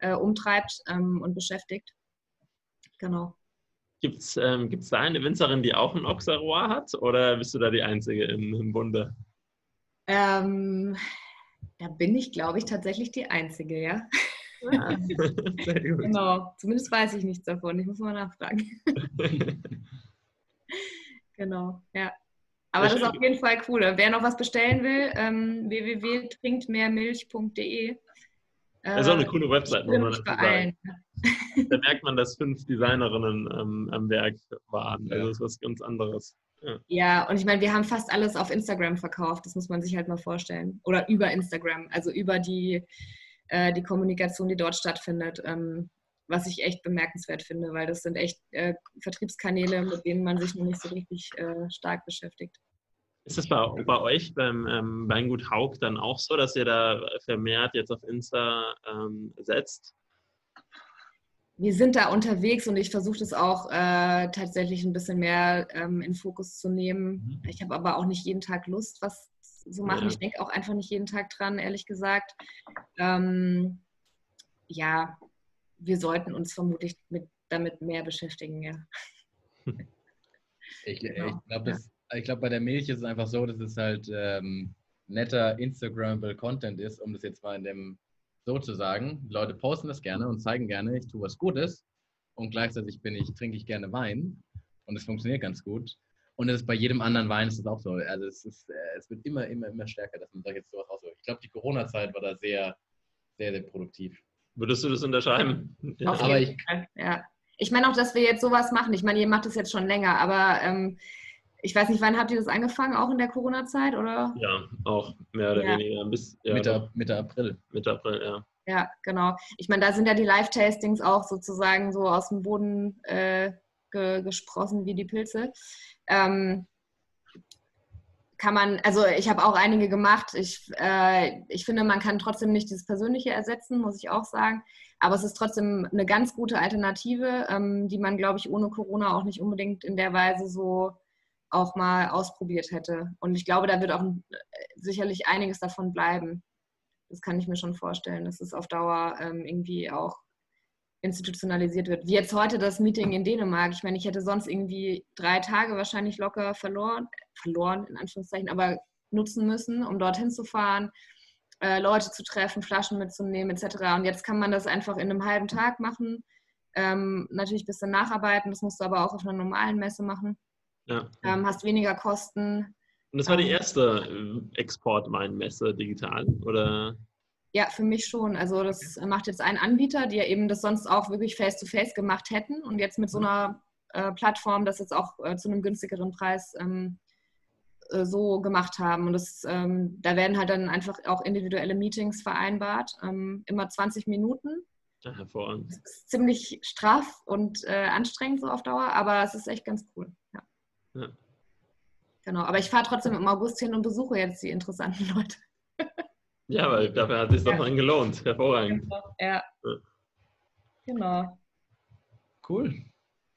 äh, umtreibt ähm, und beschäftigt. Genau. Gibt es ähm, da eine Winzerin, die auch ein Auxerrois hat oder bist du da die Einzige im, im Bunde? Ähm, da bin ich, glaube ich, tatsächlich die Einzige, ja. Ah, sehr gut. Genau, zumindest weiß ich nichts davon. Ich muss mal nachfragen. genau, ja. Aber das ist auf jeden Fall cool. Wer noch was bestellen will, ähm, www.trinktmehrmilch.de. Das ist auch eine äh, coole Website, muss man dazu sagen. Da merkt man, dass fünf Designerinnen ähm, am Werk waren. Also das ist was ganz anderes. Ja. ja, und ich meine, wir haben fast alles auf Instagram verkauft, das muss man sich halt mal vorstellen. Oder über Instagram, also über die, äh, die Kommunikation, die dort stattfindet. Ähm, was ich echt bemerkenswert finde, weil das sind echt äh, Vertriebskanäle, mit denen man sich noch nicht so richtig äh, stark beschäftigt. Ist das bei, bei euch beim ähm, Weingut Haug dann auch so, dass ihr da vermehrt jetzt auf Insta ähm, setzt? Wir sind da unterwegs und ich versuche das auch äh, tatsächlich ein bisschen mehr ähm, in Fokus zu nehmen. Mhm. Ich habe aber auch nicht jeden Tag Lust, was zu machen. Ja. Ich denke auch einfach nicht jeden Tag dran, ehrlich gesagt. Ähm, ja, wir sollten uns vermutlich mit, damit mehr beschäftigen, ja. Ich, genau. ich glaube, glaub, bei der Milch ist es einfach so, dass es halt ähm, netter Instagrammable Content ist, um das jetzt mal in dem sozusagen. Die Leute posten das gerne und zeigen gerne, ich tue was Gutes und gleichzeitig bin ich, trinke ich gerne Wein und es funktioniert ganz gut. Und es ist bei jedem anderen Wein ist es auch so. Also es, ist, äh, es wird immer, immer, immer stärker, dass man da jetzt sowas rausholt. Ich glaube, die Corona-Zeit war da sehr, sehr, sehr produktiv. Würdest du das unterschreiben? Ja. Aber ich, ja. ich meine auch, dass wir jetzt sowas machen. Ich meine, ihr macht das jetzt schon länger, aber ähm, ich weiß nicht, wann habt ihr das angefangen? Auch in der Corona-Zeit, oder? Ja, auch mehr oder ja. weniger. Bis, ja, Mitte, Mitte April. Mitte April, ja. Ja, genau. Ich meine, da sind ja die Live-Tastings auch sozusagen so aus dem Boden äh, ge gesprossen wie die Pilze. Ähm, kann man, also ich habe auch einige gemacht. Ich, äh, ich finde, man kann trotzdem nicht das Persönliche ersetzen, muss ich auch sagen. Aber es ist trotzdem eine ganz gute Alternative, ähm, die man, glaube ich, ohne Corona auch nicht unbedingt in der Weise so auch mal ausprobiert hätte. Und ich glaube, da wird auch äh, sicherlich einiges davon bleiben. Das kann ich mir schon vorstellen, dass es auf Dauer ähm, irgendwie auch institutionalisiert wird. Wie jetzt heute das Meeting in Dänemark. Ich meine, ich hätte sonst irgendwie drei Tage wahrscheinlich locker verloren, verloren in Anführungszeichen, aber nutzen müssen, um dorthin zu fahren. äh, Leute zu treffen, Flaschen mitzunehmen etc. Und jetzt kann man das einfach in einem halben Tag machen. Ähm, natürlich ein bisschen nacharbeiten, das musst du aber auch auf einer normalen Messe machen. Ja. Ähm, hast weniger Kosten. Und das war die ähm, erste äh, Export-Weinmesse digital, oder? Ja, für mich schon. Also das macht jetzt ein Anbieter, die ja eben das sonst auch wirklich face-to-face -face gemacht hätten und jetzt mit so mhm. einer äh, Plattform das jetzt auch äh, zu einem günstigeren Preis ähm, äh, so gemacht haben. Und das, ähm, da werden halt dann einfach auch individuelle Meetings vereinbart, ähm, immer 20 Minuten. Ja, hervorragend. Das ist ziemlich straff und äh, anstrengend so auf Dauer, aber es ist echt ganz cool. Ja. Ja. Genau, aber ich fahre trotzdem im August hin und besuche jetzt die interessanten Leute. ja, weil dafür hat es sich ja. doch dann gelohnt. Hervorragend. Genau. Ja. ja. Genau. Cool.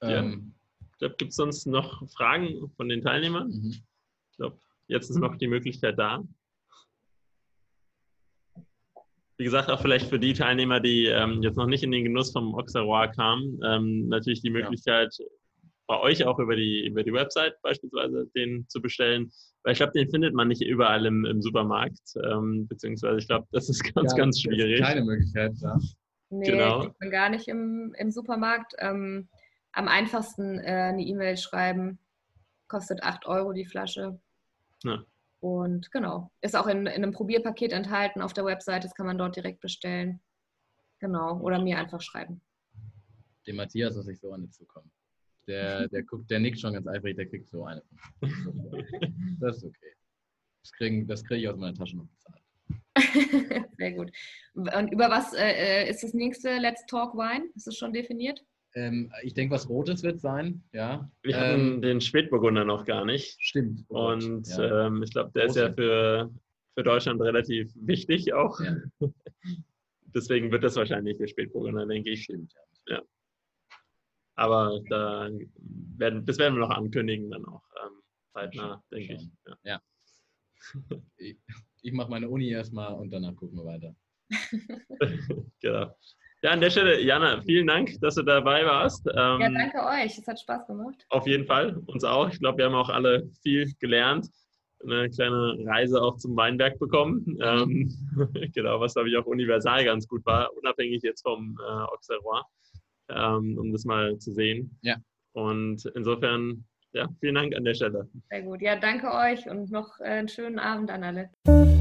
Ja. Ähm, ich glaube, gibt es sonst noch Fragen von den Teilnehmern? Mhm glaube, jetzt ist noch die Möglichkeit da. Wie gesagt, auch vielleicht für die Teilnehmer, die ähm, jetzt noch nicht in den Genuss vom Auxerrois kamen, ähm, natürlich die Möglichkeit, ja. Bei euch auch über die, über die Website beispielsweise den zu bestellen. Weil ich glaube, den findet man nicht überall im, im Supermarkt. Ähm, beziehungsweise ich glaube, das ist ganz, ja, ganz schwierig. keine Möglichkeit, ja. Nee, genau. ich bin gar nicht im, im Supermarkt. Ähm, am einfachsten äh, eine E-Mail schreiben. Kostet 8 Euro die Flasche. Ja. Und genau, ist auch in, in einem Probierpaket enthalten auf der Website, das kann man dort direkt bestellen. Genau, oder mir einfach schreiben. Dem Matthias lasse ich so eine zukommen. Der, der guckt, der nickt schon ganz eifrig, der kriegt so eine. Das ist okay. Das kriege das krieg ich aus meiner Tasche noch bezahlt. Sehr gut. Und über was äh, äh, ist das nächste Let's Talk Wine? Ist es schon definiert? Ähm, ich denke, was Rotes wird sein, ja. Wir ähm, hatten den Spätburgunder noch gar nicht. Stimmt. Und ja. ähm, ich glaube, der Rose. ist ja für, für Deutschland relativ wichtig auch. Ja. Deswegen wird das wahrscheinlich der Spätburgunder, denke ich. Stimmt, ja. ja. Aber da werden, das werden wir noch ankündigen dann auch ähm, zeitnah, denke ich. Ja. ja. ich, ich mache meine Uni erstmal und danach gucken wir weiter. genau. Ja, an der Stelle, Jana, vielen Dank, dass du dabei warst. Ähm, ja, danke euch. Es hat Spaß gemacht. Auf jeden Fall, uns auch. Ich glaube, wir haben auch alle viel gelernt. Eine kleine Reise auch zum Weinberg bekommen. Ähm, genau, was, glaube ich, auch universal ganz gut war, unabhängig jetzt vom äh, Auxerrois, ähm, um das mal zu sehen. Ja. Und insofern, ja, vielen Dank an der Stelle. Sehr gut. Ja, danke euch und noch äh, einen schönen Abend an alle.